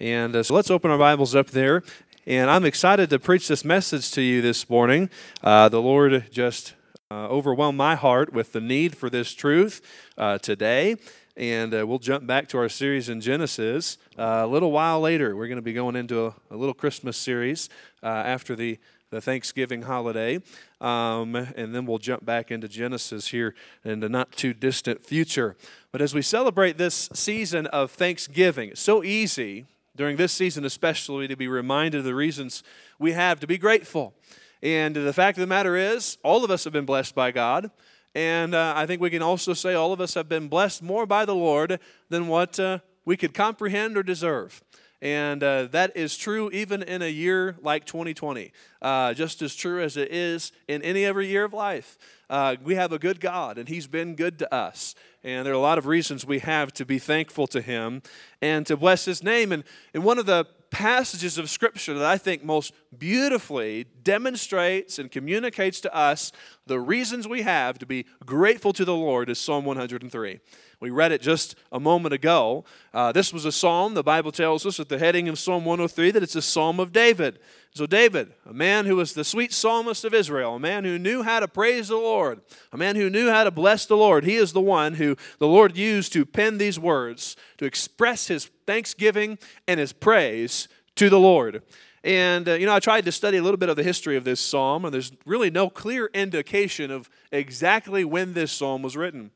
And uh, so let's open our Bibles up there. And I'm excited to preach this message to you this morning. Uh, the Lord just uh, overwhelmed my heart with the need for this truth uh, today. And uh, we'll jump back to our series in Genesis. Uh, a little while later, we're going to be going into a, a little Christmas series after the the Thanksgiving holiday. Um, and then we'll jump back into Genesis here in the not too distant future. But as we celebrate this season of Thanksgiving, it's so easy during this season, especially, to be reminded of the reasons we have to be grateful. And the fact of the matter is, all of us have been blessed by God. And uh, I think we can also say all of us have been blessed more by the Lord than what uh, we could comprehend or deserve. And uh, that is true even in a year like 2020, uh, just as true as it is in any other year of life. Uh, we have a good God, and He's been good to us. And there are a lot of reasons we have to be thankful to Him and to bless His name. And, and one of the passages of Scripture that I think most beautifully demonstrates and communicates to us the reasons we have to be grateful to the Lord is Psalm 103. We read it just a moment ago. Uh, this was a psalm. The Bible tells us at the heading of Psalm 103 that it's a psalm of David. So, David, a man who was the sweet psalmist of Israel, a man who knew how to praise the Lord, a man who knew how to bless the Lord, he is the one who the Lord used to pen these words to express his thanksgiving and his praise to the Lord. And, uh, you know, I tried to study a little bit of the history of this psalm, and there's really no clear indication of exactly when this psalm was written.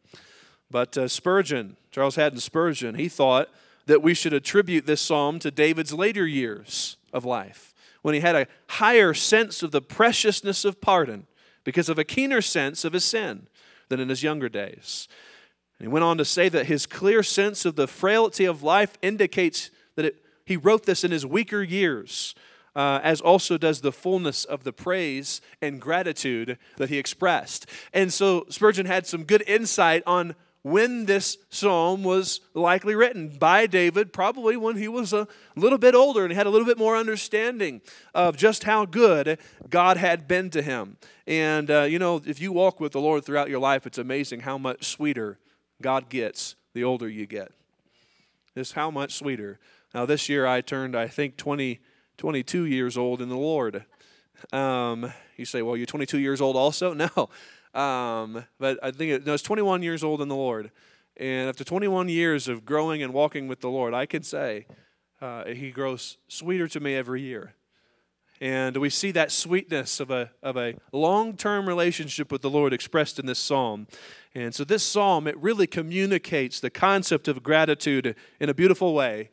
But uh, Spurgeon, Charles Haddon Spurgeon, he thought that we should attribute this psalm to David's later years of life, when he had a higher sense of the preciousness of pardon because of a keener sense of his sin than in his younger days. And he went on to say that his clear sense of the frailty of life indicates that it, he wrote this in his weaker years, uh, as also does the fullness of the praise and gratitude that he expressed. And so Spurgeon had some good insight on when this psalm was likely written by David, probably when he was a little bit older and had a little bit more understanding of just how good God had been to him. And, uh, you know, if you walk with the Lord throughout your life, it's amazing how much sweeter God gets the older you get. Just how much sweeter. Now, this year I turned, I think, 20, 22 years old in the Lord. Um, you say, well, you're 22 years old also? No. Um, but I think it, no, I was 21 years old in the Lord. And after 21 years of growing and walking with the Lord, I can say uh, He grows sweeter to me every year. And we see that sweetness of a, of a long term relationship with the Lord expressed in this psalm. And so, this psalm, it really communicates the concept of gratitude in a beautiful way.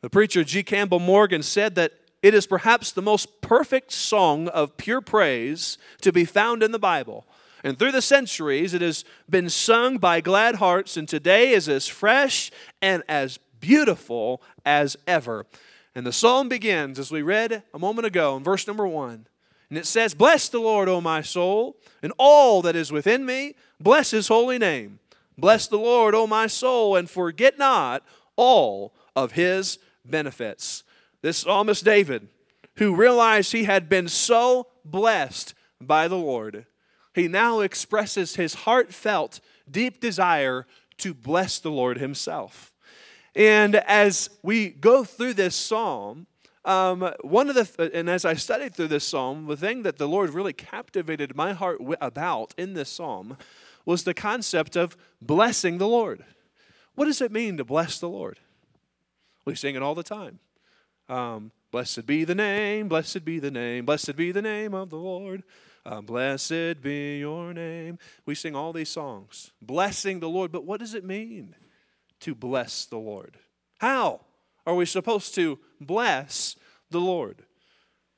The preacher G. Campbell Morgan said that it is perhaps the most perfect song of pure praise to be found in the Bible. And through the centuries, it has been sung by glad hearts, and today is as fresh and as beautiful as ever. And the psalm begins, as we read a moment ago, in verse number one. And it says, Bless the Lord, O my soul, and all that is within me, bless his holy name. Bless the Lord, O my soul, and forget not all of his benefits. This psalmist David, who realized he had been so blessed by the Lord, he now expresses his heartfelt, deep desire to bless the Lord himself. And as we go through this psalm, um, one of the and as I studied through this psalm, the thing that the Lord really captivated my heart about in this psalm was the concept of blessing the Lord. What does it mean to bless the Lord? We sing it all the time. Um, blessed be the name, blessed be the name, blessed be the name of the Lord. Uh, blessed be your name. We sing all these songs, blessing the Lord. But what does it mean to bless the Lord? How are we supposed to bless the Lord?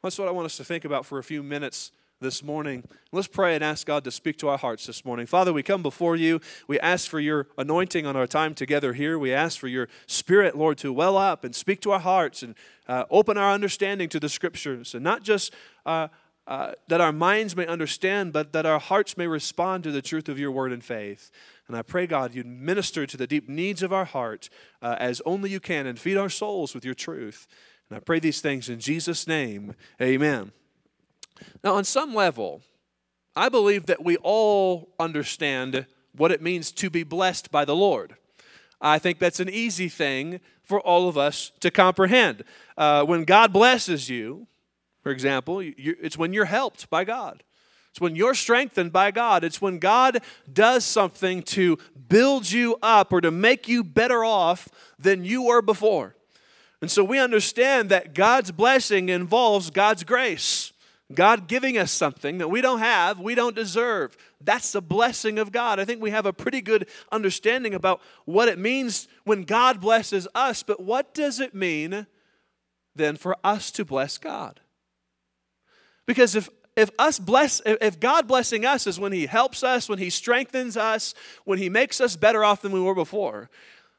That's what I want us to think about for a few minutes this morning. Let's pray and ask God to speak to our hearts this morning. Father, we come before you. We ask for your anointing on our time together here. We ask for your spirit, Lord, to well up and speak to our hearts and uh, open our understanding to the scriptures and not just uh, uh, that our minds may understand, but that our hearts may respond to the truth of your word and faith. And I pray, God, you'd minister to the deep needs of our heart uh, as only you can and feed our souls with your truth. And I pray these things in Jesus' name. Amen. Now, on some level, I believe that we all understand what it means to be blessed by the Lord. I think that's an easy thing for all of us to comprehend. Uh, when God blesses you, for example, you, it's when you're helped by God. It's when you're strengthened by God. It's when God does something to build you up or to make you better off than you were before. And so we understand that God's blessing involves God's grace. God giving us something that we don't have, we don't deserve. That's the blessing of God. I think we have a pretty good understanding about what it means when God blesses us, but what does it mean then for us to bless God? Because if if us bless if God blessing us is when he helps us, when he strengthens us, when he makes us better off than we were before,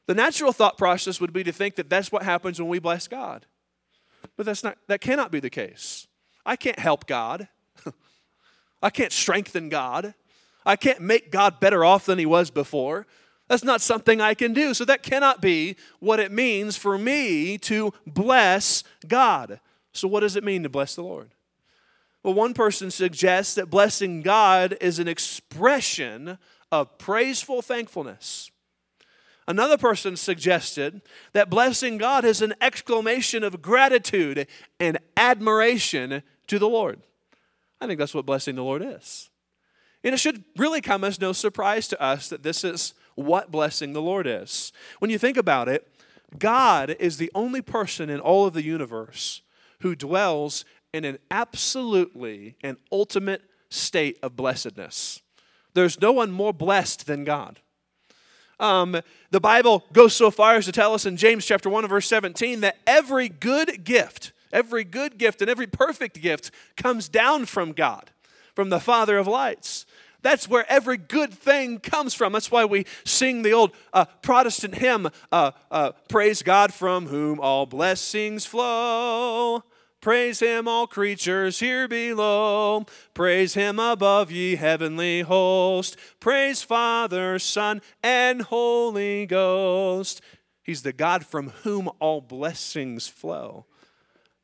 the natural thought process would be to think that that's what happens when we bless God. But that's not that cannot be the case. I can't help God. I can't strengthen God. I can't make God better off than he was before. That's not something I can do. So that cannot be what it means for me to bless God. So what does it mean to bless the Lord? Well, one person suggests that blessing God is an expression of praiseful thankfulness. Another person suggested that blessing God is an exclamation of gratitude and admiration to the Lord. I think that's what blessing the Lord is. And it should really come as no surprise to us that this is what blessing the Lord is. When you think about it, God is the only person in all of the universe who dwells in an absolutely and ultimate state of blessedness. There's no one more blessed than God. Um, the Bible goes so far as to tell us in James chapter 1 verse 17 that every good gift, every good gift and every perfect gift comes down from God, from the Father of lights. That's where every good thing comes from. That's why we sing the old uh, Protestant hymn, uh, uh, Praise God from whom all blessings flow. Praise him, all creatures here below. Praise him above, ye heavenly host. Praise Father, Son, and Holy Ghost. He's the God from whom all blessings flow.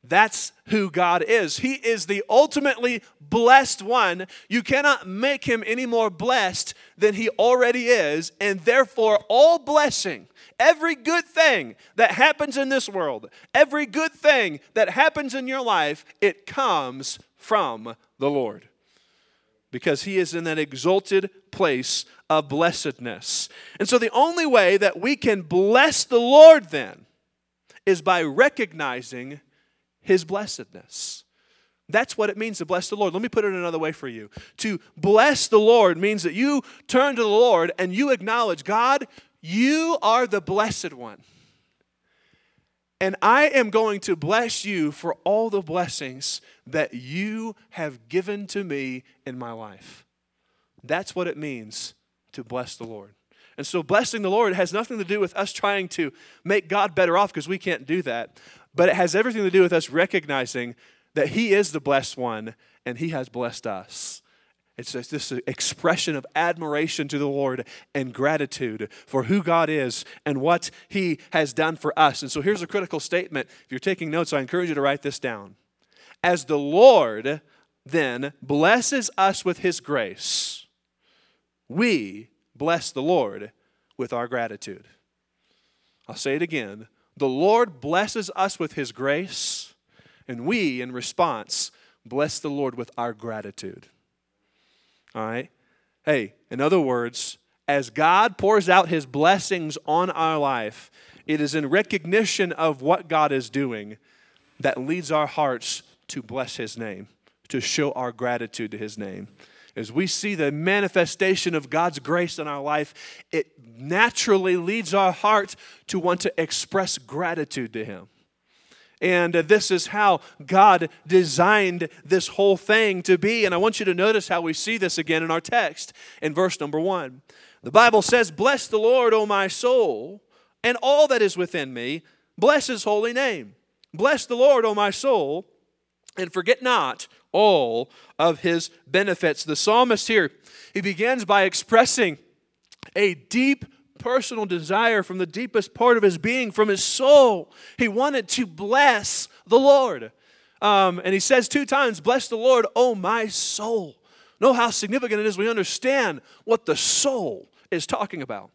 That's who God is. He is the ultimately blessed one. You cannot make him any more blessed than he already is, and therefore, all blessing Every good thing that happens in this world, every good thing that happens in your life, it comes from the Lord. Because he is in that exalted place of blessedness. And so the only way that we can bless the Lord then is by recognizing his blessedness. That's what it means to bless the Lord. Let me put it another way for you. To bless the Lord means that you turn to the Lord and you acknowledge, God, you are the blessed one. And I am going to bless you for all the blessings that you have given to me in my life. That's what it means to bless the Lord. And so, blessing the Lord has nothing to do with us trying to make God better off because we can't do that. But it has everything to do with us recognizing that He is the blessed one and He has blessed us. It's just this expression of admiration to the Lord and gratitude for who God is and what He has done for us. And so here's a critical statement. If you're taking notes, I encourage you to write this down. As the Lord then blesses us with His grace, we bless the Lord with our gratitude. I'll say it again. The Lord blesses us with His grace, and we, in response, bless the Lord with our gratitude. All right? Hey, in other words, as God pours out his blessings on our life, it is in recognition of what God is doing that leads our hearts to bless his name, to show our gratitude to his name. As we see the manifestation of God's grace in our life, it naturally leads our heart to want to express gratitude to him. And uh, this is how God designed this whole thing to be. And I want you to notice how we see this again in our text in verse number one. The Bible says, Bless the Lord, O my soul, and all that is within me. Bless his holy name. Bless the Lord, O my soul, and forget not all of his benefits. The psalmist here, he begins by expressing a deep personal desire from the deepest part of his being, from his soul. He wanted to bless the Lord. Um, and he says two times, Bless the Lord, oh my soul. Know how significant it is we understand what the soul is talking about.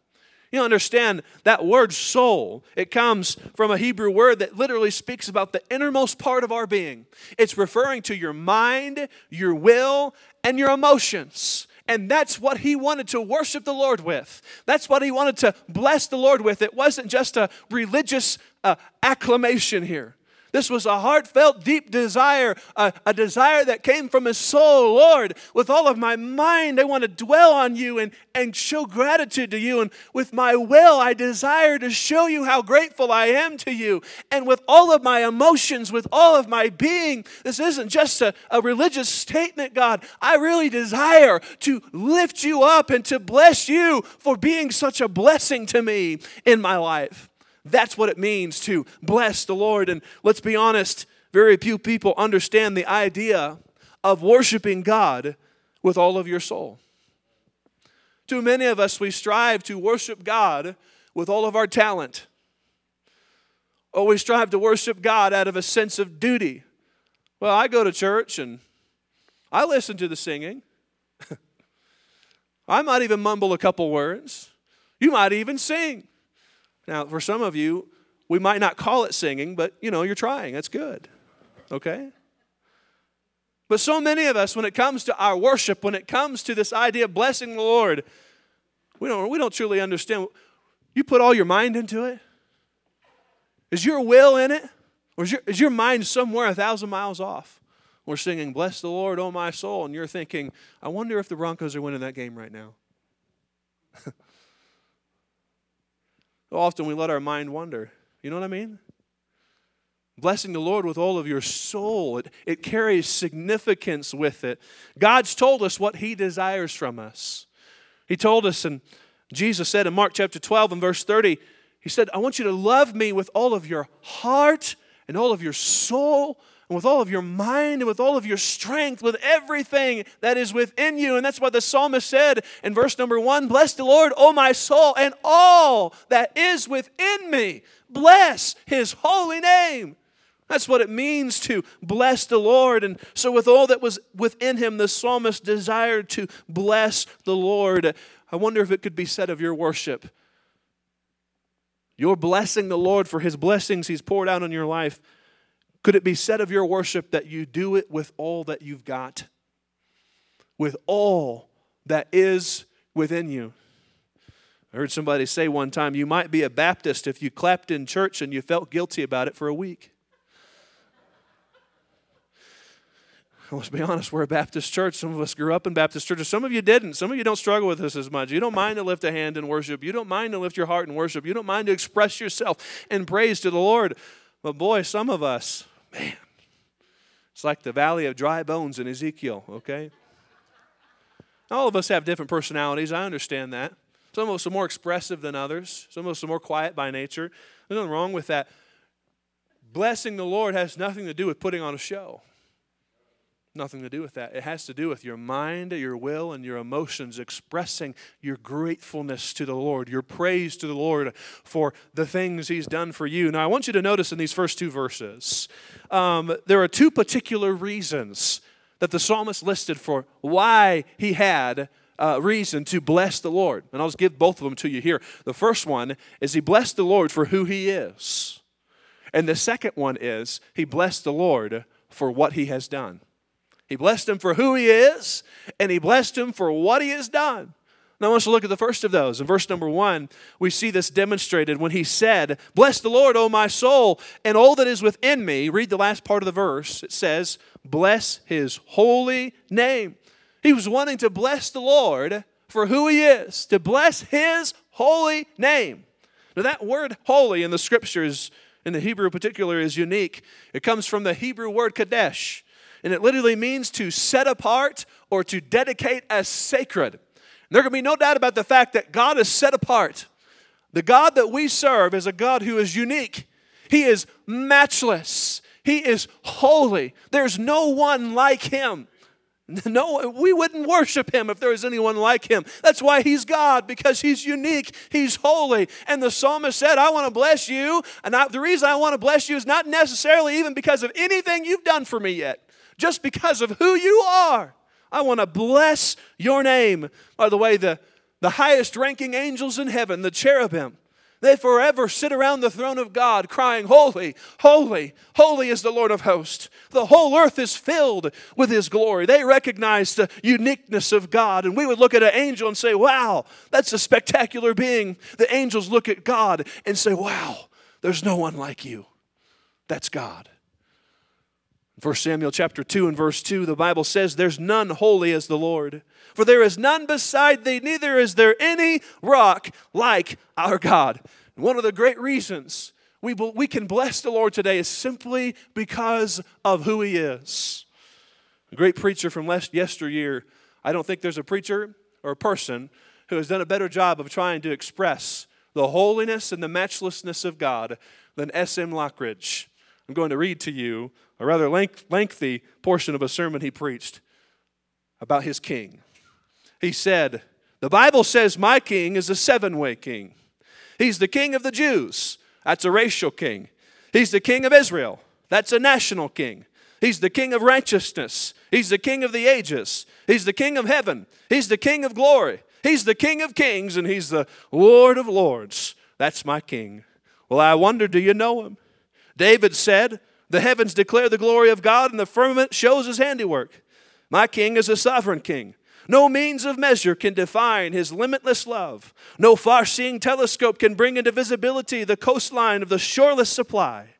You understand that word soul, it comes from a Hebrew word that literally speaks about the innermost part of our being. It's referring to your mind, your will, and your emotions. And that's what he wanted to worship the Lord with. That's what he wanted to bless the Lord with. It wasn't just a religious uh, acclamation here. This was a heartfelt, deep desire, a, a, desire that came from his soul. Lord, with all of my mind, I want to dwell on you and, and show gratitude to you. And with my will, I desire to show you how grateful I am to you. And with all of my emotions, with all of my being, this isn't just a, a religious statement, God. I really desire to lift you up and to bless you for being such a blessing to me in my life. That's what it means to bless the Lord. And let's be honest, very few people understand the idea of worshiping God with all of your soul. Too many of us, we strive to worship God with all of our talent. Or we strive to worship God out of a sense of duty. Well, I go to church and I listen to the singing. I might even mumble a couple words. You might even sing. Now, for some of you, we might not call it singing, but you know, you're trying. That's good. Okay? But so many of us, when it comes to our worship, when it comes to this idea of blessing the Lord, we don't, we don't truly understand. You put all your mind into it? Is your will in it? Or is your, is your mind somewhere a thousand miles off? We're singing, Bless the Lord, O my soul, and you're thinking, I wonder if the Broncos are winning that game right now. often we let our mind wander. You know what I mean? Blessing the Lord with all of your soul, it, it carries significance with it. God's told us what He desires from us. He told us, and Jesus said in Mark chapter 12 and verse 30, He said, I want you to love me with all of your heart and all of your soul and with all of your mind and with all of your strength, with everything that is within you. And that's what the psalmist said in verse number one Bless the Lord, O my soul, and all that is within me. Bless his holy name. That's what it means to bless the Lord. And so, with all that was within him, the psalmist desired to bless the Lord. I wonder if it could be said of your worship. You're blessing the Lord for his blessings he's poured out on your life. Could it be said of your worship that you do it with all that you've got? With all that is within you. I heard somebody say one time, you might be a Baptist if you clapped in church and you felt guilty about it for a week. Let's be honest, we're a Baptist church. Some of us grew up in Baptist churches. Some of you didn't. Some of you don't struggle with this as much. You don't mind to lift a hand in worship. You don't mind to lift your heart in worship. You don't mind to express yourself in praise to the Lord. But boy, some of us, Man, it's like the valley of dry bones in Ezekiel, okay? All of us have different personalities. I understand that. Some of us are more expressive than others, some of us are more quiet by nature. There's nothing wrong with that. Blessing the Lord has nothing to do with putting on a show nothing to do with that. It has to do with your mind, your will, and your emotions expressing your gratefulness to the Lord, your praise to the Lord for the things He's done for you. Now, I want you to notice in these first two verses, um, there are two particular reasons that the psalmist listed for why he had. Uh, reason to bless the Lord. And I'll just give both of them to you here. The first one is he blessed the Lord for who he is. And the second one is he blessed the Lord for what he has done. He blessed him for who he is, and he blessed him for what he has done. Now, I want us to look at the first of those. In verse number one, we see this demonstrated when he said, Bless the Lord, O my soul, and all that is within me. Read the last part of the verse. It says, Bless his holy name. He was wanting to bless the Lord for who he is, to bless his holy name. Now, that word holy in the scriptures, in the Hebrew particular, is unique. It comes from the Hebrew word kadesh and it literally means to set apart or to dedicate as sacred. And there can be no doubt about the fact that God is set apart. The God that we serve is a God who is unique, He is matchless, He is holy. There's no one like Him. No, we wouldn't worship him if there was anyone like him. That's why he's God, because he's unique, he's holy. And the psalmist said, I want to bless you. And I, the reason I want to bless you is not necessarily even because of anything you've done for me yet just because of who you are. I want to bless your name. By the way, the, the highest ranking angels in heaven, the cherubim, they forever sit around the throne of God crying, Holy, holy, holy is the Lord of hosts. The whole earth is filled with his glory. They recognize the uniqueness of God. And we would look at an angel and say, Wow, that's a spectacular being. The angels look at God and say, Wow, there's no one like you. That's God. 1 Samuel chapter 2 and verse 2, the Bible says, There's none holy as the Lord. For there is none beside thee, neither is there any rock like our God. One of the great reasons we, we can bless the Lord today is simply because of who he is. A great preacher from last yesteryear, I don't think there's a preacher or a person who has done a better job of trying to express the holiness and the matchlessness of God than S.M. Lockridge. I'm going to read to you a rather lengthy portion of a sermon he preached about his king. He said, The Bible says my king is a seven way king. He's the king of the Jews. That's a racial king. He's the king of Israel. That's a national king. He's the king of righteousness. He's the king of the ages. He's the king of heaven. He's the king of glory. He's the king of kings and he's the Lord of lords. That's my king. Well, I wonder, do you know him? David said, The heavens declare the glory of God and the firmament shows his handiwork. My king is a sovereign king. No means of measure can define his limitless love. No far seeing telescope can bring into visibility the coastline of the shoreless supply.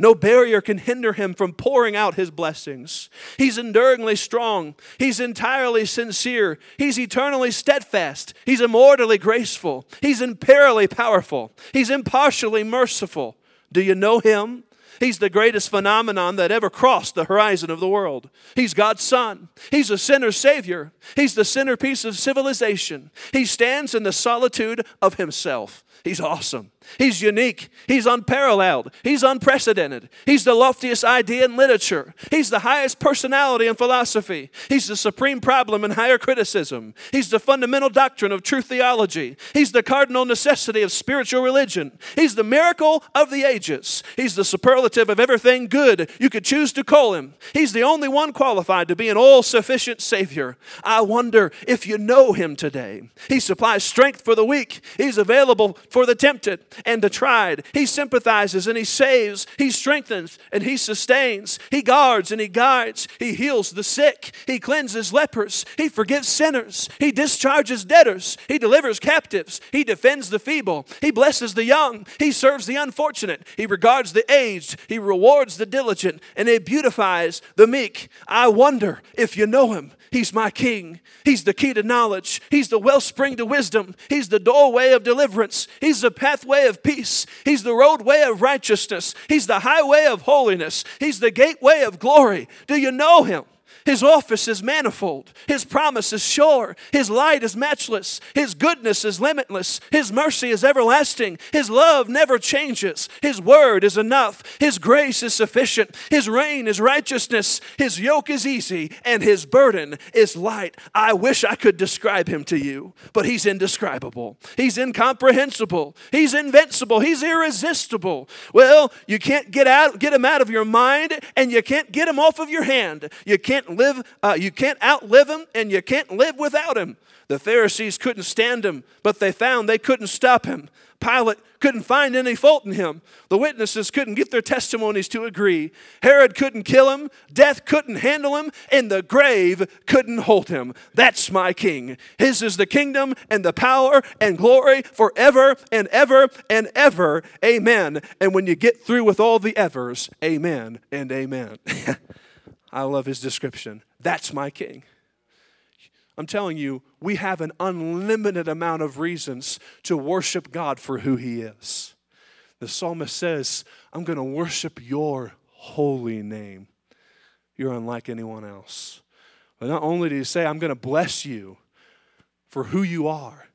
No barrier can hinder him from pouring out his blessings. He's enduringly strong. He's entirely sincere. He's eternally steadfast. He's immortally graceful. He's imperially powerful. He's impartially merciful. Do you know him? He's the greatest phenomenon that ever crossed the horizon of the world. He's God's Son. He's a sinner's Savior. He's the centerpiece of civilization. He stands in the solitude of Himself. He's awesome. He's unique. He's unparalleled. He's unprecedented. He's the loftiest idea in literature. He's the highest personality in philosophy. He's the supreme problem in higher criticism. He's the fundamental doctrine of true theology. He's the cardinal necessity of spiritual religion. He's the miracle of the ages. He's the superlative of everything good you could choose to call him. He's the only one qualified to be an all sufficient Savior. I wonder if you know him today. He supplies strength for the weak, he's available for the tempted and the tried. He sympathizes and he saves, he strengthens and he sustains, he guards and he guides, he heals the sick, he cleanses lepers, he forgives sinners, he discharges debtors, he delivers captives, he defends the feeble, he blesses the young, he serves the unfortunate, he regards the aged, he rewards the diligent, and he beautifies the meek. I wonder if you know him. He's my king. He's the key to knowledge. He's the wellspring to wisdom. He's the doorway of deliverance. He's the pathway of peace. He's the roadway of righteousness. He's the highway of holiness. He's the gateway of glory. Do you know him? His office is manifold. His promise is sure. His light is matchless. His goodness is limitless. His mercy is everlasting. His love never changes. His word is enough. His grace is sufficient. His reign is righteousness. His yoke is easy and his burden is light. I wish I could describe him to you, but he's indescribable. He's incomprehensible. He's invincible. He's irresistible. Well, you can't get out get him out of your mind and you can't get him off of your hand. You can't live, uh, you can't outlive him, and you can't live without him. The Pharisees couldn't stand him, but they found they couldn't stop him. Pilate couldn't find any fault in him. The witnesses couldn't get their testimonies to agree. Herod couldn't kill him. Death couldn't handle him. And the grave couldn't hold him. That's my king. His is the kingdom and the power and glory forever and ever and ever. Amen. And when you get through with all the evers, amen and amen. I love his description. That's my king. I'm telling you, we have an unlimited amount of reasons to worship God for who he is. The psalmist says, I'm going to worship your holy name. You're unlike anyone else. But not only do he say, I'm going to bless you for who you are,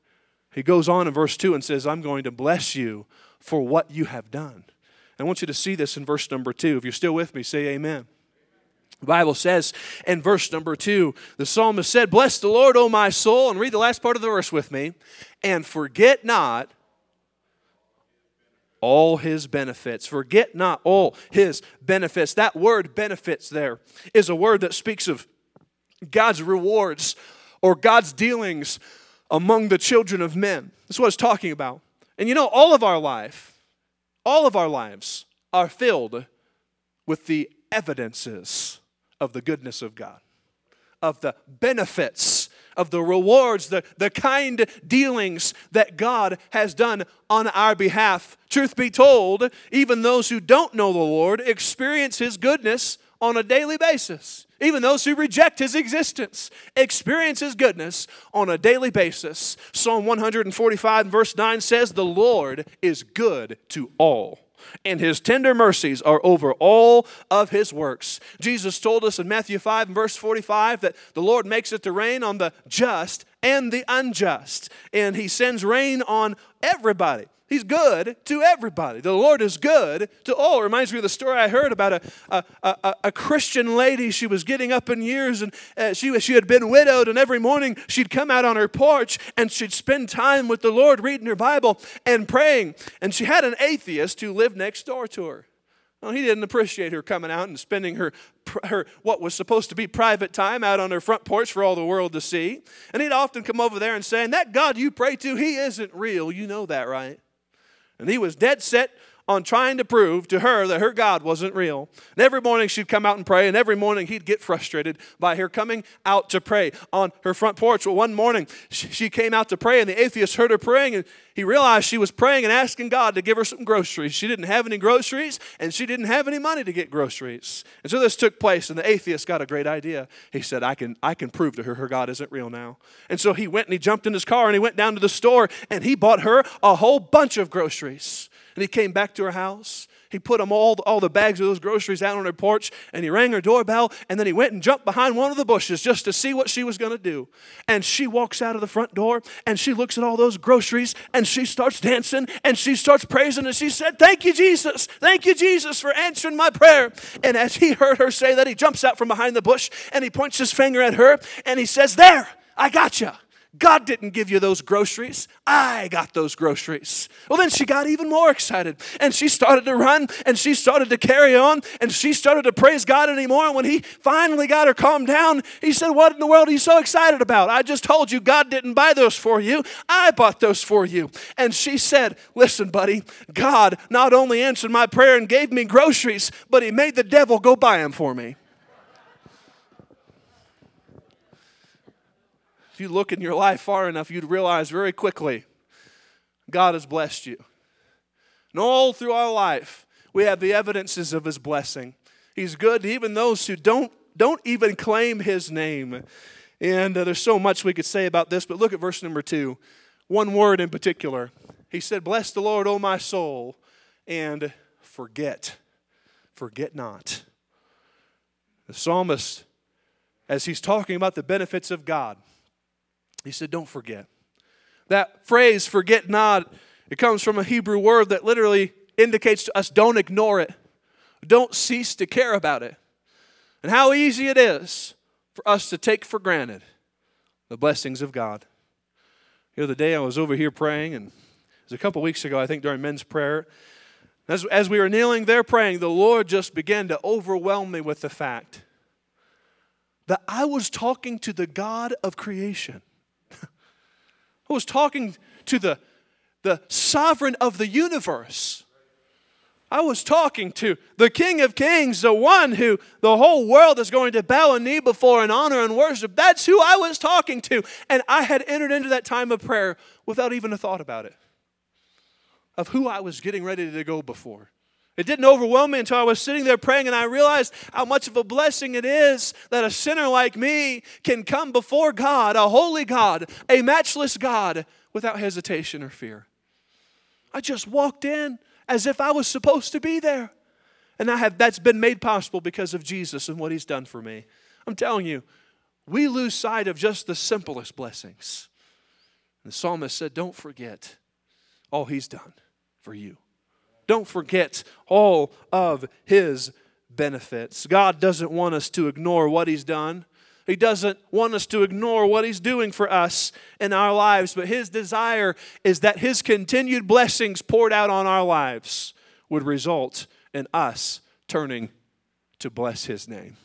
he goes on in verse 2 and says, I'm going to bless you for what you have done. I want you to see this in verse number 2. If you're still with me, say amen. The Bible says in verse number two, the psalmist said, Bless the Lord, O my soul, and read the last part of the verse with me, and forget not all his benefits. Forget not all his benefits. That word benefits there is a word that speaks of God's rewards or God's dealings among the children of men. That's what it's talking about. And you know, all of our life, all of our lives are filled with the evidences of the goodness of God, of the benefits, of the rewards, the, the kind dealings that God has done on our behalf. Truth be told, even those who don't know the Lord experience His goodness on a daily basis. Even those who reject his existence experience his goodness on a daily basis. Psalm 145 verse 9 says, The Lord is good to all and his tender mercies are over all of his works. Jesus told us in Matthew 5 and verse 45 that the Lord makes it to rain on the just and the unjust, and he sends rain on everybody. He's good to everybody. The Lord is good to all. It reminds me of the story I heard about a, a, a, a Christian lady. She was getting up in years and uh, she, she had been widowed, and every morning she'd come out on her porch and she'd spend time with the Lord reading her Bible and praying. And she had an atheist who lived next door to her. Well, he didn't appreciate her coming out and spending her, her what was supposed to be private time out on her front porch for all the world to see. And he'd often come over there and say, and that God you pray to, he isn't real. You know that, right? And he was dead set on trying to prove to her that her God wasn't real. And every morning she'd come out and pray, and every morning he'd get frustrated by her coming out to pray on her front porch. Well, one morning she came out to pray, and the atheist heard her praying, and he realized she was praying and asking God to give her some groceries. She didn't have any groceries, and she didn't have any money to get groceries. And so this took place, and the atheist got a great idea. He said, I can, I can prove to her her God isn't real now. And so he went and he jumped in his car and he went down to the store and he bought her a whole bunch of groceries. And he came back to her house. He put them all, all the bags of those groceries out on her porch and he rang her doorbell and then he went and jumped behind one of the bushes just to see what she was going to do. And she walks out of the front door and she looks at all those groceries and she starts dancing and she starts praising and she said, Thank you, Jesus. Thank you, Jesus, for answering my prayer. And as he heard her say that, he jumps out from behind the bush and he points his finger at her and he says, There, I got you. God didn't give you those groceries. I got those groceries. Well, then she got even more excited and she started to run and she started to carry on and she started to praise God anymore. And when he finally got her calmed down, he said, What in the world are you so excited about? I just told you God didn't buy those for you. I bought those for you. And she said, Listen, buddy, God not only answered my prayer and gave me groceries, but he made the devil go buy them for me. If you look in your life far enough, you'd realize very quickly God has blessed you. And all through our life, we have the evidences of His blessing. He's good to even those who don't, don't even claim His name. And uh, there's so much we could say about this, but look at verse number two. One word in particular. He said, Bless the Lord, O my soul, and forget. Forget not. The psalmist, as he's talking about the benefits of God, he said, Don't forget. That phrase, forget not, it comes from a Hebrew word that literally indicates to us don't ignore it, don't cease to care about it. And how easy it is for us to take for granted the blessings of God. The other day I was over here praying, and it was a couple weeks ago, I think, during men's prayer. As, as we were kneeling there praying, the Lord just began to overwhelm me with the fact that I was talking to the God of creation. I was talking to the, the sovereign of the universe. I was talking to the King of Kings, the one who the whole world is going to bow a knee before and honor and worship. That's who I was talking to. And I had entered into that time of prayer without even a thought about it, of who I was getting ready to go before. It didn't overwhelm me until I was sitting there praying and I realized how much of a blessing it is that a sinner like me can come before God, a holy God, a matchless God, without hesitation or fear. I just walked in as if I was supposed to be there. And I have, that's been made possible because of Jesus and what he's done for me. I'm telling you, we lose sight of just the simplest blessings. the psalmist said, Don't forget all he's done for you. Don't forget all of his benefits. God doesn't want us to ignore what he's done. He doesn't want us to ignore what He's doing for us in our lives, but His desire is that His continued blessings poured out on our lives would result in us turning to bless His name.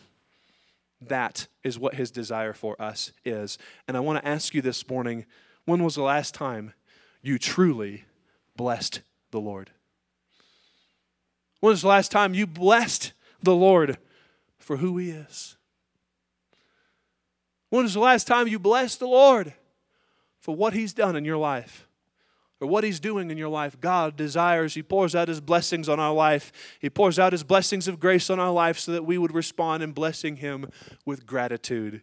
That is what His desire for us is. And I want to ask you this morning When was the last time you truly blessed the Lord? When was the last time you blessed the Lord for who He is? When was the last time you blessed the Lord for what He's done in your life? Or what He's doing in your life? God desires, He pours out His blessings on our life. He pours out His blessings of grace on our life so that we would respond in blessing Him with gratitude.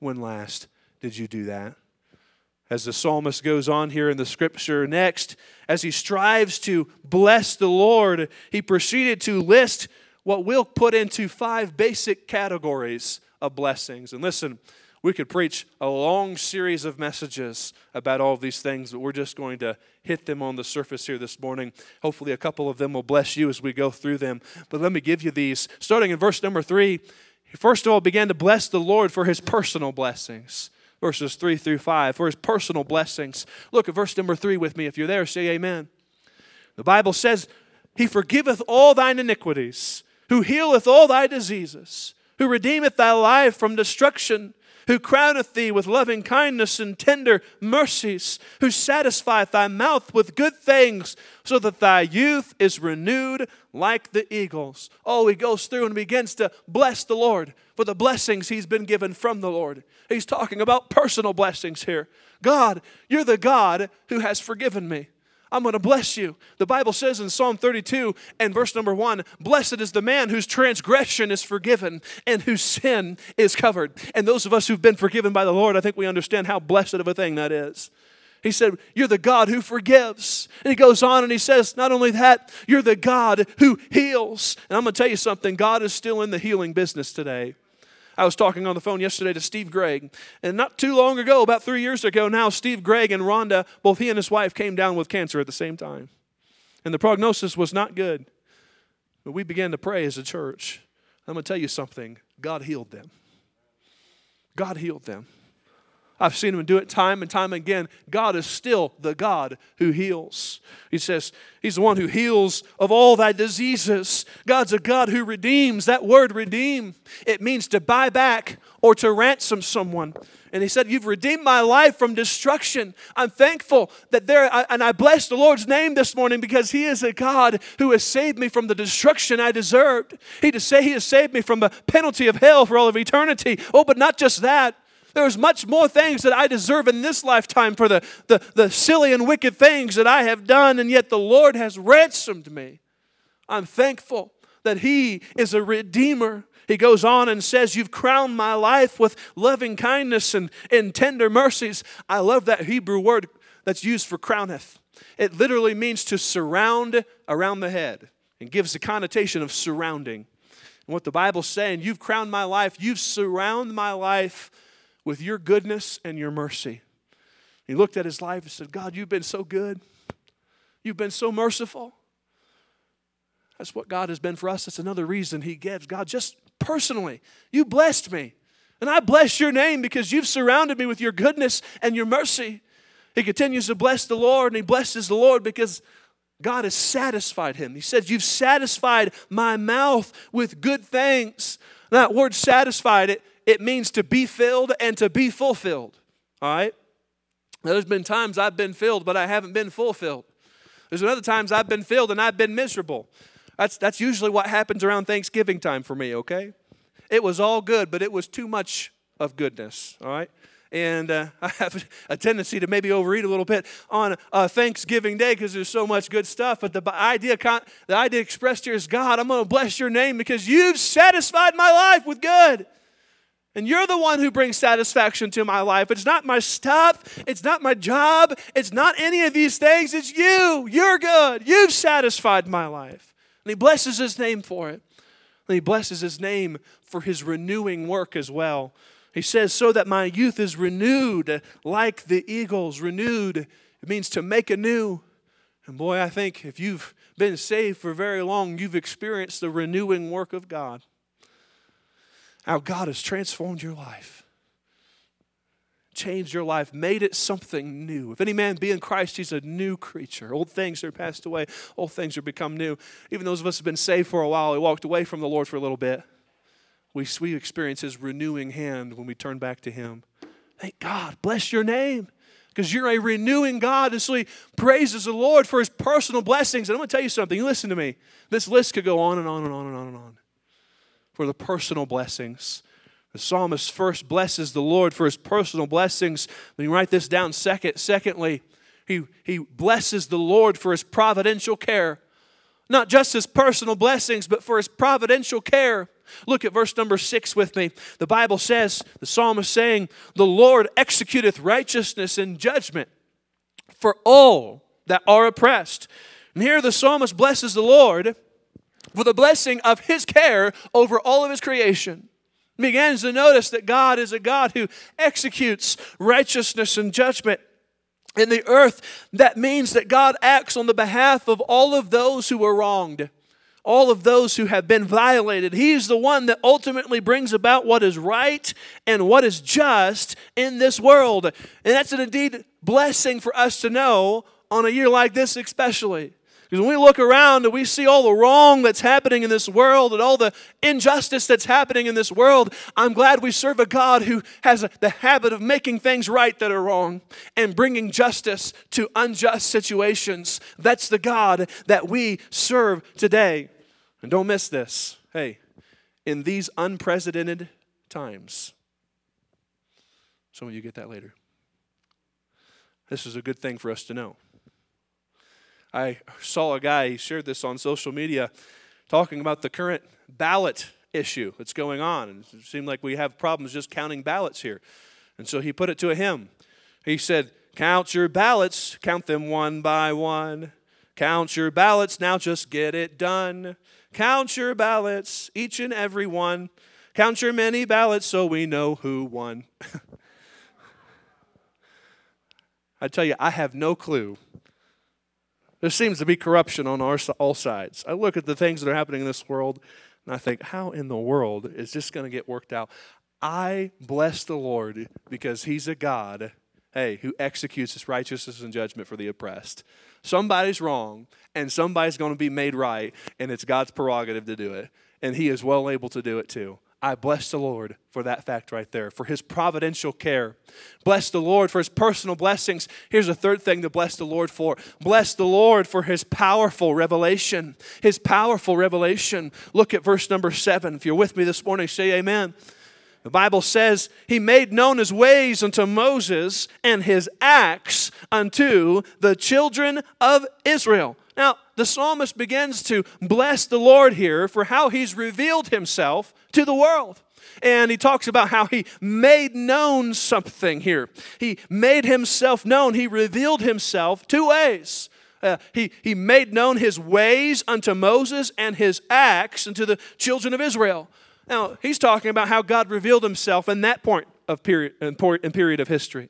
When last did you do that? As the psalmist goes on here in the scripture next, as he strives to bless the Lord, he proceeded to list what we'll put into five basic categories of blessings. And listen, we could preach a long series of messages about all of these things, but we're just going to hit them on the surface here this morning. Hopefully, a couple of them will bless you as we go through them. But let me give you these. Starting in verse number three, he first of all began to bless the Lord for his personal blessings verses 3 through 5, for his personal blessings. Look at verse number 3 with me. If you're there, say amen. The Bible says, He forgiveth all thine iniquities, who healeth all thy diseases, who redeemeth thy life from destruction, who crowneth thee with loving kindness and tender mercies, who satisfieth thy mouth with good things, so that thy youth is renewed like the eagles. Oh, he goes through and begins to bless the Lord for the blessings he's been given from the Lord. He's talking about personal blessings here. God, you're the God who has forgiven me. I'm going to bless you. The Bible says in Psalm 32 and verse number 1 Blessed is the man whose transgression is forgiven and whose sin is covered. And those of us who've been forgiven by the Lord, I think we understand how blessed of a thing that is. He said, You're the God who forgives. And he goes on and he says, Not only that, you're the God who heals. And I'm going to tell you something God is still in the healing business today. I was talking on the phone yesterday to Steve Gregg, and not too long ago, about three years ago now, Steve Gregg and Rhonda, both he and his wife, came down with cancer at the same time. And the prognosis was not good. But we began to pray as a church. I'm going to tell you something God healed them. God healed them. I've seen him do it time and time again. God is still the God who heals. He says, He's the one who heals of all thy diseases. God's a God who redeems. That word redeem, it means to buy back or to ransom someone. And he said, You've redeemed my life from destruction. I'm thankful that there, and I bless the Lord's name this morning because he is a God who has saved me from the destruction I deserved. He to say he has saved me from the penalty of hell for all of eternity. Oh, but not just that. There's much more things that I deserve in this lifetime for the, the, the silly and wicked things that I have done, and yet the Lord has ransomed me. I'm thankful that He is a redeemer. He goes on and says, You've crowned my life with loving kindness and, and tender mercies. I love that Hebrew word that's used for crowneth. It literally means to surround around the head and gives the connotation of surrounding. And what the Bible's saying, you've crowned my life, you've surrounded my life with your goodness and your mercy. He looked at his life and said, God, you've been so good. You've been so merciful. That's what God has been for us. That's another reason He gives. God, just personally, you blessed me. And I bless your name because you've surrounded me with your goodness and your mercy. He continues to bless the Lord, and he blesses the Lord because God has satisfied him. He says, You've satisfied my mouth with good things. That word satisfied, it, it means to be filled and to be fulfilled. All right? There's been times I've been filled, but I haven't been fulfilled. There's been other times I've been filled and I've been miserable. That's, that's usually what happens around Thanksgiving time for me, okay? It was all good, but it was too much of goodness, all right? And uh, I have a tendency to maybe overeat a little bit on uh, Thanksgiving Day because there's so much good stuff. But the idea, the idea expressed here is God, I'm going to bless your name because you've satisfied my life with good. And you're the one who brings satisfaction to my life. It's not my stuff. It's not my job. It's not any of these things. It's you. You're good. You've satisfied my life. And he blesses his name for it. And he blesses his name for his renewing work as well. He says, So that my youth is renewed like the eagles. Renewed, it means to make anew. And boy, I think if you've been saved for very long, you've experienced the renewing work of God how God has transformed your life, changed your life, made it something new. If any man be in Christ, he's a new creature. Old things are passed away, old things are become new. Even those of us who have been saved for a while, we walked away from the Lord for a little bit. We, we experience his renewing hand when we turn back to him. Thank God. Bless your name. because you're a renewing God. And so he praises the Lord for his personal blessings. And I'm going to tell you something. Listen to me. This list could go on and on and on and on and on for the personal blessings. The psalmist first blesses the Lord for his personal blessings. Let me write this down. Second, secondly, he, he blesses the Lord for his providential care. Not just his personal blessings, but for his providential care. Look at verse number six with me. The Bible says, the psalmist saying, The Lord executeth righteousness and judgment for all that are oppressed. And here the psalmist blesses the Lord for the blessing of his care over all of his creation. Begins to notice that God is a God who executes righteousness and judgment in the earth. That means that God acts on the behalf of all of those who are wronged all of those who have been violated. He's the one that ultimately brings about what is right and what is just in this world. And that's an indeed blessing for us to know on a year like this, especially. Because when we look around and we see all the wrong that's happening in this world and all the injustice that's happening in this world, I'm glad we serve a God who has the habit of making things right that are wrong and bringing justice to unjust situations. That's the God that we serve today. And don't miss this. Hey, in these unprecedented times, some of you get that later. This is a good thing for us to know. I saw a guy, he shared this on social media, talking about the current ballot issue that's going on. And it seemed like we have problems just counting ballots here. And so he put it to a hymn. He said, Count your ballots, count them one by one. Count your ballots, now just get it done. Count your ballots, each and every one. Count your many ballots so we know who won. I tell you, I have no clue. There seems to be corruption on our, all sides. I look at the things that are happening in this world and I think, how in the world is this going to get worked out? I bless the Lord because He's a God, hey, who executes His righteousness and judgment for the oppressed. Somebody's wrong, and somebody's going to be made right, and it's God's prerogative to do it. And He is well able to do it too. I bless the Lord for that fact right there, for His providential care. Bless the Lord for His personal blessings. Here's a third thing to bless the Lord for bless the Lord for His powerful revelation. His powerful revelation. Look at verse number seven. If you're with me this morning, say amen. The Bible says, He made known His ways unto Moses and His acts unto the children of Israel. Now, the psalmist begins to bless the Lord here for how He's revealed Himself to the world. And he talks about how he made known something here. He made himself known. He revealed himself two ways. Uh, he, he made known his ways unto Moses and his acts unto the children of Israel. Now, he's talking about how God revealed himself in that point of period, in period of history.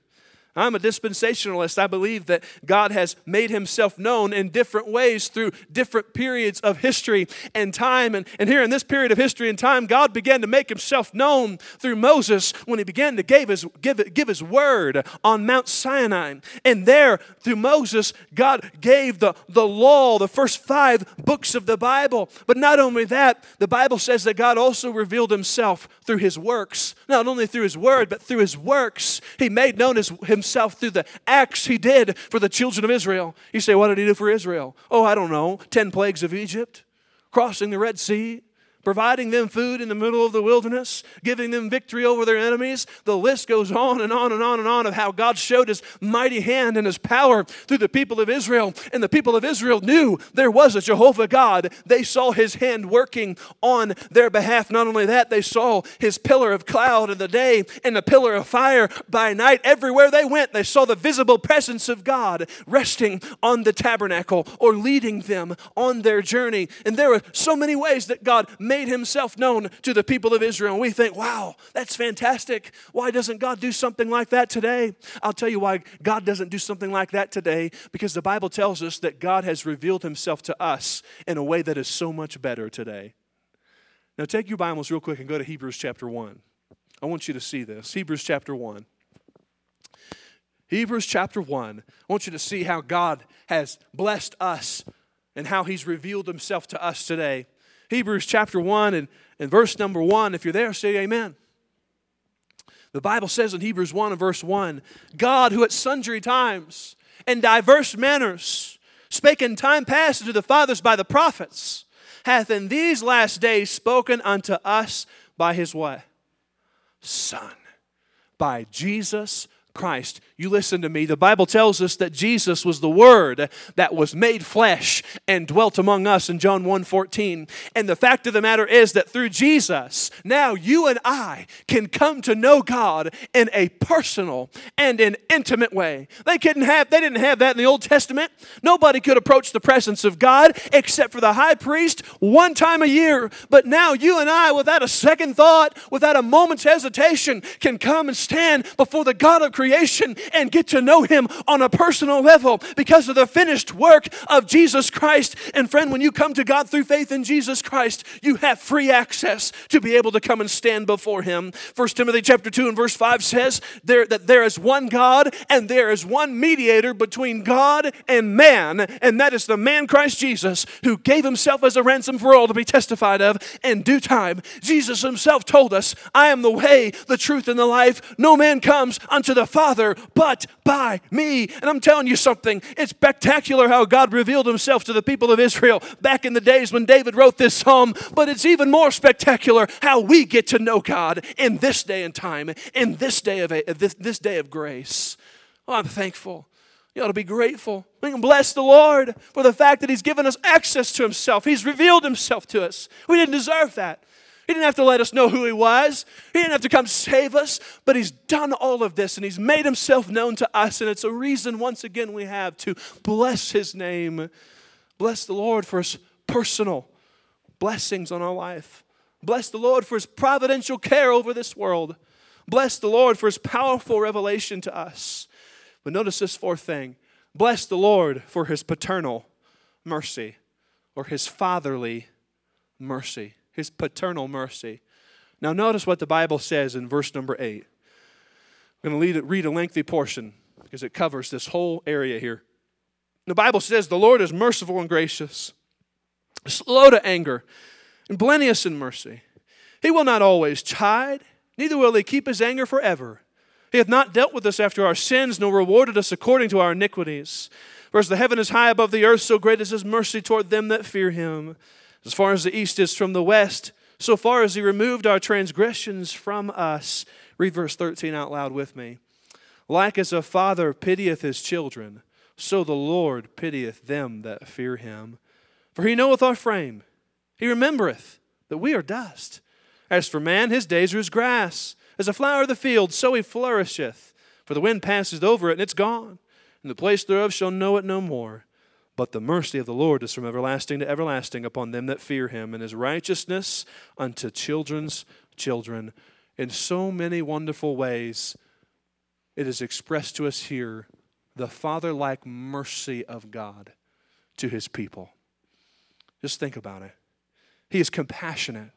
I'm a dispensationalist. I believe that God has made himself known in different ways through different periods of history and time. And, and here in this period of history and time, God began to make himself known through Moses when he began to give his, give, give his word on Mount Sinai. And there, through Moses, God gave the, the law, the first five books of the Bible. But not only that, the Bible says that God also revealed himself through his works. Not only through his word, but through his works. He made known his, himself through the acts he did for the children of Israel. You say, what did he do for Israel? Oh, I don't know. Ten plagues of Egypt, crossing the Red Sea, providing them food in the middle of the wilderness, giving them victory over their enemies. The list goes on and on and on and on of how God showed his mighty hand and his power through the people of Israel. And the people of Israel knew there was a Jehovah God. They saw his hand working on their behalf. Not only that, they saw his pillar of cloud in the day and the pillar of fire by night. Everywhere they went, they saw the visible presence of God resting on the tabernacle or leading them on their journey. And there were so many ways that God made himself known to the people of Israel. And we think, wow, that's fantastic. Why doesn't God do something like that today? I'll tell you why God doesn't do something like that today because the Bible tells us that God has revealed himself to us in a way that is so much better today. Now, take your Bibles real quick and go to Hebrews chapter 1. I want you to see this. Hebrews chapter 1. Hebrews chapter 1. I want you to see how God has blessed us and how He's revealed Himself to us today. Hebrews chapter 1 and, and verse number 1. If you're there, say amen. The Bible says in Hebrews 1 and verse 1 God, who at sundry times and diverse manners spake in time past to the fathers by the prophets, hath in these last days spoken unto us by his what? Son. By Jesus Christ. You listen to me. The Bible tells us that Jesus was the Word that was made flesh and dwelt among us in John 1 14. And the fact of the matter is that through Jesus, now you and I can come to know God in a personal and an intimate way. They couldn't have, they didn't have that in the Old Testament. Nobody could approach the presence of God except for the high priest one time a year. But now you and I, without a second thought, without a moment's hesitation, can come and stand before the God of creation and get to know Him on a personal level because of the finished work of Jesus Christ. And friend, when you come to God through faith in Jesus Christ, you have free access to be able to come and stand before Him. 1 Timothy chapter 2 and verse 5 says there, that there is one God and there is one mediator between God and man, and that is the man Christ Jesus who gave Himself as a ransom for all to be testified of in due time. Jesus Himself told us, I am the way, the truth, and the life. No man comes unto the Father but by me. And I'm telling you something, it's spectacular how God revealed himself to the people of Israel back in the days when David wrote this psalm, but it's even more spectacular how we get to know God in this day and time, in this day of, this, this day of grace. I'm thankful. You ought to be grateful. We can bless the Lord for the fact that He's given us access to Himself. He's revealed Himself to us. We didn't deserve that. He didn't have to let us know who He was, He didn't have to come save us, but He's done all of this and He's made Himself known to us. And it's a reason, once again, we have to bless His name. Bless the Lord for His personal blessings on our life. Bless the Lord for His providential care over this world. Bless the Lord for His powerful revelation to us. But notice this fourth thing bless the Lord for His paternal mercy or His fatherly mercy his paternal mercy. Now, notice what the Bible says in verse number 8. I'm going to read a lengthy portion because it covers this whole area here. The Bible says, The Lord is merciful and gracious, slow to anger, and plenteous in mercy. He will not always chide, neither will he keep his anger forever. He hath not dealt with us after our sins, nor rewarded us according to our iniquities. For as the heaven is high above the earth, so great is his mercy toward them that fear him. As far as the east is from the west, so far as he removed our transgressions from us. Read verse 13 out loud with me. Like as a father pitieth his children, so the Lord pitieth them that fear him. For he knoweth our frame, he remembereth that we are dust. As for man, his days are as grass, as a flower of the field, so he flourisheth. For the wind passeth over it, and it's gone, and the place thereof shall know it no more. But the mercy of the Lord is from everlasting to everlasting upon them that fear him, and his righteousness unto children's children. In so many wonderful ways, it is expressed to us here the father like mercy of God to his people. Just think about it. He is compassionate,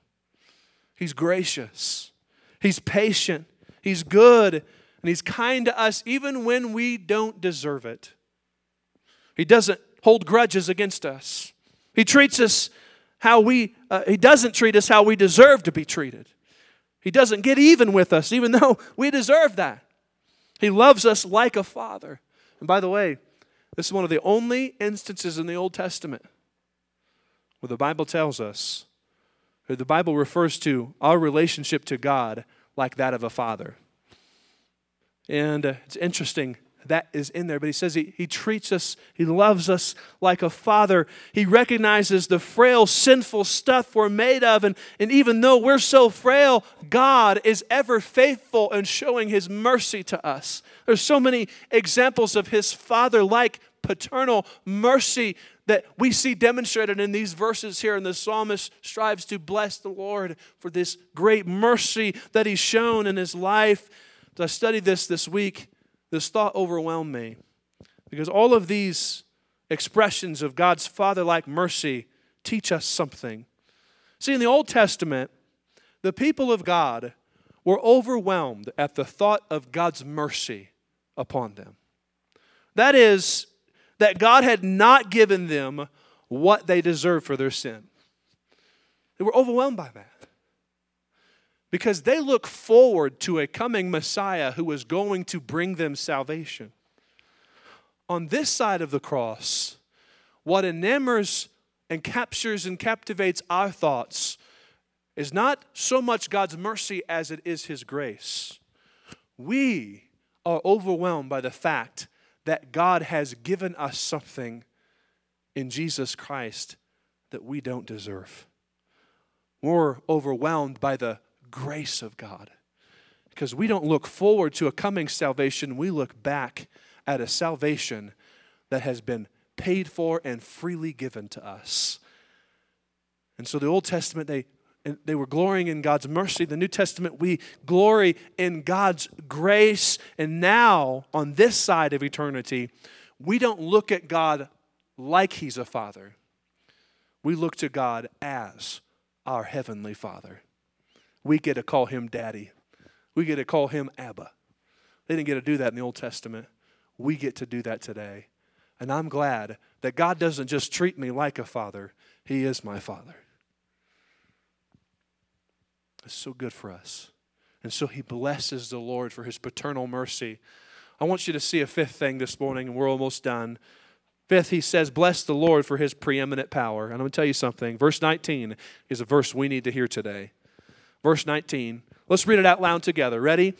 he's gracious, he's patient, he's good, and he's kind to us even when we don't deserve it. He doesn't hold grudges against us. He treats us how we, uh, he doesn't treat us how we deserve to be treated. He doesn't get even with us, even though we deserve that. He loves us like a father. And by the way, this is one of the only instances in the Old Testament where the Bible tells us, or the Bible refers to our relationship to God like that of a father. And uh, it's interesting that is in there. But he says he, he treats us, he loves us like a father. He recognizes the frail, sinful stuff we're made of. And, and even though we're so frail, God is ever faithful in showing his mercy to us. There's so many examples of his father like paternal mercy that we see demonstrated in these verses here. And the psalmist strives to bless the Lord for this great mercy that he's shown in his life. As I studied this this week, this thought overwhelmed me because all of these expressions of God's father like mercy teach us something. See, in the Old Testament, the people of God were overwhelmed at the thought of God's mercy upon them. That is, that God had not given them what they deserved for their sin. They were overwhelmed by that. Because they look forward to a coming Messiah who is going to bring them salvation. On this side of the cross, what enamors and captures and captivates our thoughts is not so much God's mercy as it is His grace. We are overwhelmed by the fact that God has given us something in Jesus Christ that we don't deserve. We're overwhelmed by the grace of God because we don't look forward to a coming salvation, we look back at a salvation that has been paid for and freely given to us. And so the Old Testament, they, they were glorying in God's mercy. The New Testament, we glory in God's grace. And now, on this side of eternity, we don't look at God like He's a father, we look to God as our Heavenly Father. We get to call Him Daddy, we get to call Him Abba. They didn't get to do that in the Old Testament. We get to do that today. And I'm glad that God doesn't just treat me like a father, He is my Father. It's so good for us. And so He blesses the Lord for His paternal mercy. I want you to see a fifth thing this morning, and we're almost done. Fifth, he says, Bless the Lord for his preeminent power. And I'm going to tell you something. Verse 19 is a verse we need to hear today. Verse 19. Let's read it out loud together. Ready?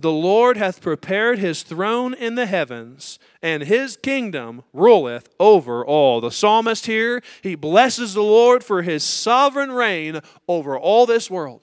The Lord hath prepared his throne in the heavens, and his kingdom ruleth over all. The psalmist here, he blesses the Lord for his sovereign reign over all this world.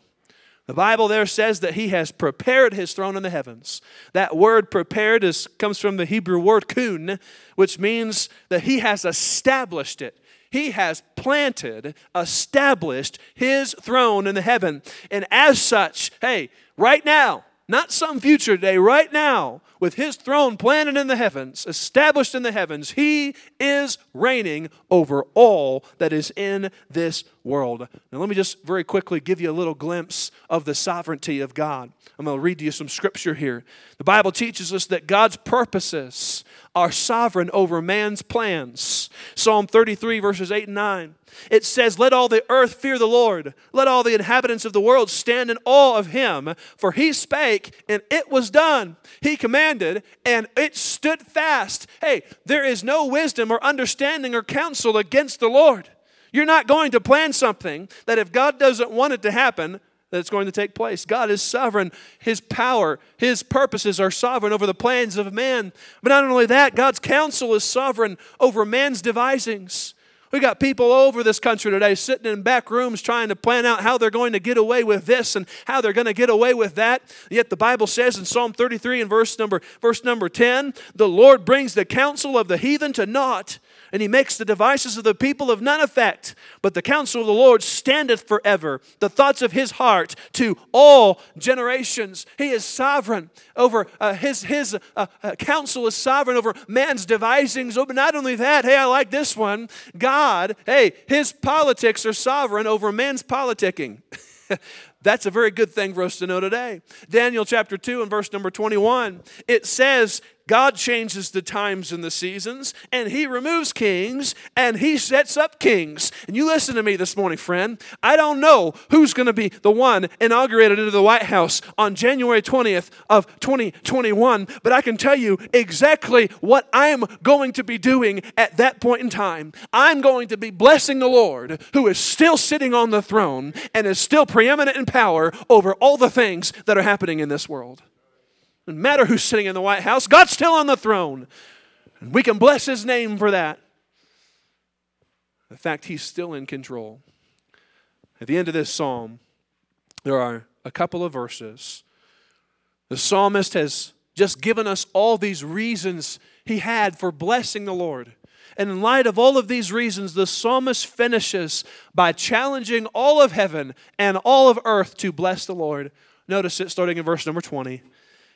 The Bible there says that he has prepared his throne in the heavens. That word prepared is, comes from the Hebrew word kun, which means that he has established it. He has planted, established his throne in the heaven. And as such, hey, right now, not some future day, right now, with his throne planted in the heavens, established in the heavens, he is reigning over all that is in this world. Now, let me just very quickly give you a little glimpse of the sovereignty of God. I'm going to read to you some scripture here. The Bible teaches us that God's purposes are sovereign over man's plans. Psalm 33, verses 8 and 9. It says, Let all the earth fear the Lord. Let all the inhabitants of the world stand in awe of him. For he spake, and it was done. He commanded, and it stood fast. Hey, there is no wisdom or understanding or counsel against the Lord. You're not going to plan something that if God doesn't want it to happen, that it's going to take place. God is sovereign. His power, His purposes are sovereign over the plans of man. But not only that, God's counsel is sovereign over man's devisings. We got people over this country today sitting in back rooms trying to plan out how they're going to get away with this and how they're going to get away with that. Yet the Bible says in Psalm 33 and verse number verse number 10, the Lord brings the counsel of the heathen to naught and he makes the devices of the people of none effect. But the counsel of the Lord standeth forever, the thoughts of his heart to all generations. He is sovereign over uh, his, his uh, uh, counsel is sovereign over man's devisings. Oh, but not only that, hey, I like this one. God, hey, his politics are sovereign over man's politicking. That's a very good thing for us to know today. Daniel chapter 2 and verse number 21, it says, God changes the times and the seasons, and He removes kings and He sets up kings. And you listen to me this morning, friend. I don't know who's going to be the one inaugurated into the White House on January 20th of 2021, but I can tell you exactly what I'm going to be doing at that point in time. I'm going to be blessing the Lord, who is still sitting on the throne and is still preeminent in power over all the things that are happening in this world. Doesn't matter who's sitting in the White House, God's still on the throne. And we can bless his name for that. The fact, he's still in control. At the end of this psalm, there are a couple of verses. The psalmist has just given us all these reasons he had for blessing the Lord. And in light of all of these reasons, the psalmist finishes by challenging all of heaven and all of earth to bless the Lord. Notice it starting in verse number 20.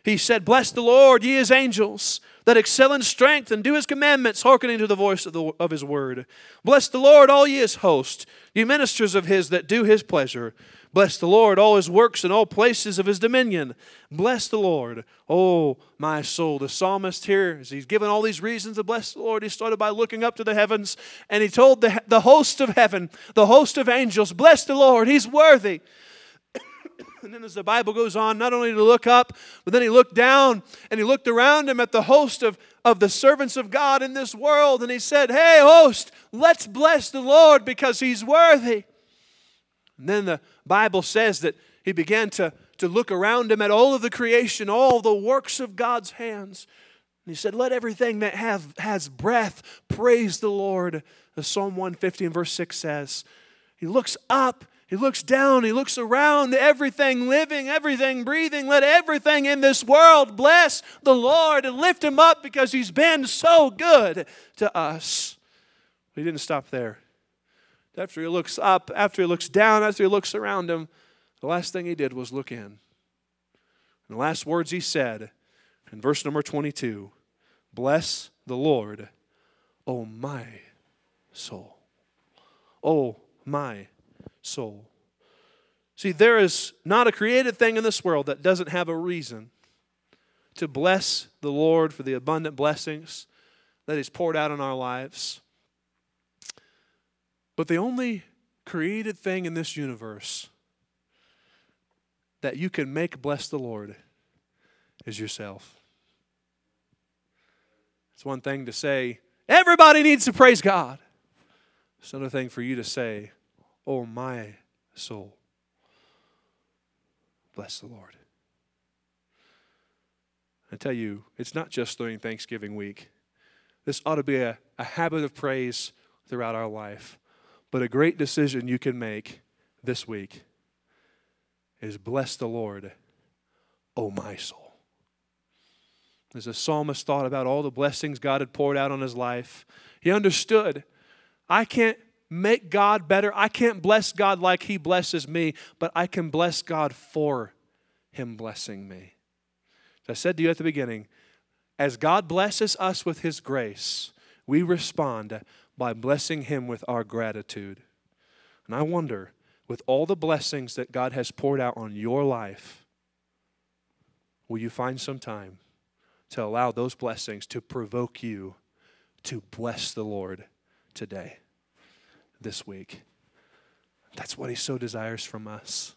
He said, Bless the Lord, ye his angels, that excel in strength and do his commandments, hearkening to the voice of, the, of his word. Bless the Lord, all ye his host, ye ministers of his that do his pleasure. Bless the Lord, all his works in all places of his dominion. Bless the Lord, oh my soul. The psalmist here, as he's given all these reasons to bless the Lord, he started by looking up to the heavens and he told the, the host of heaven, the host of angels, Bless the Lord, he's worthy. And then, as the Bible goes on, not only to look up, but then he looked down and he looked around him at the host of, of the servants of God in this world. And he said, Hey, host, let's bless the Lord because he's worthy. And then the Bible says that he began to, to look around him at all of the creation, all the works of God's hands. And he said, Let everything that have, has breath praise the Lord, as Psalm 150 and verse 6 says. He looks up he looks down, he looks around, everything living, everything breathing. Let everything in this world bless the Lord and lift him up because he's been so good to us. But he didn't stop there. After he looks up, after he looks down, after he looks around him, the last thing he did was look in. And the last words he said in verse number 22 Bless the Lord, O my soul. O my soul. See, there is not a created thing in this world that doesn't have a reason to bless the Lord for the abundant blessings that He's poured out on our lives. But the only created thing in this universe that you can make bless the Lord is yourself. It's one thing to say, everybody needs to praise God. It's another thing for you to say, oh my soul. Bless the Lord. I tell you, it's not just during Thanksgiving week. This ought to be a, a habit of praise throughout our life. But a great decision you can make this week is bless the Lord, oh my soul. As the psalmist thought about all the blessings God had poured out on his life, he understood I can't make God better. I can't bless God like He blesses me, but I can bless God for Him blessing me. As I said to you at the beginning, as God blesses us with His grace, we respond by blessing Him with our gratitude. And I wonder, with all the blessings that God has poured out on your life, will you find some time to allow those blessings to provoke you to bless the Lord today? This week. That's what He so desires from us.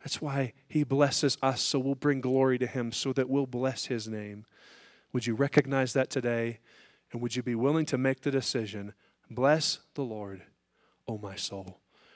That's why He blesses us so we'll bring glory to Him, so that we'll bless His name. Would you recognize that today? And would you be willing to make the decision? Bless the Lord, O oh my soul.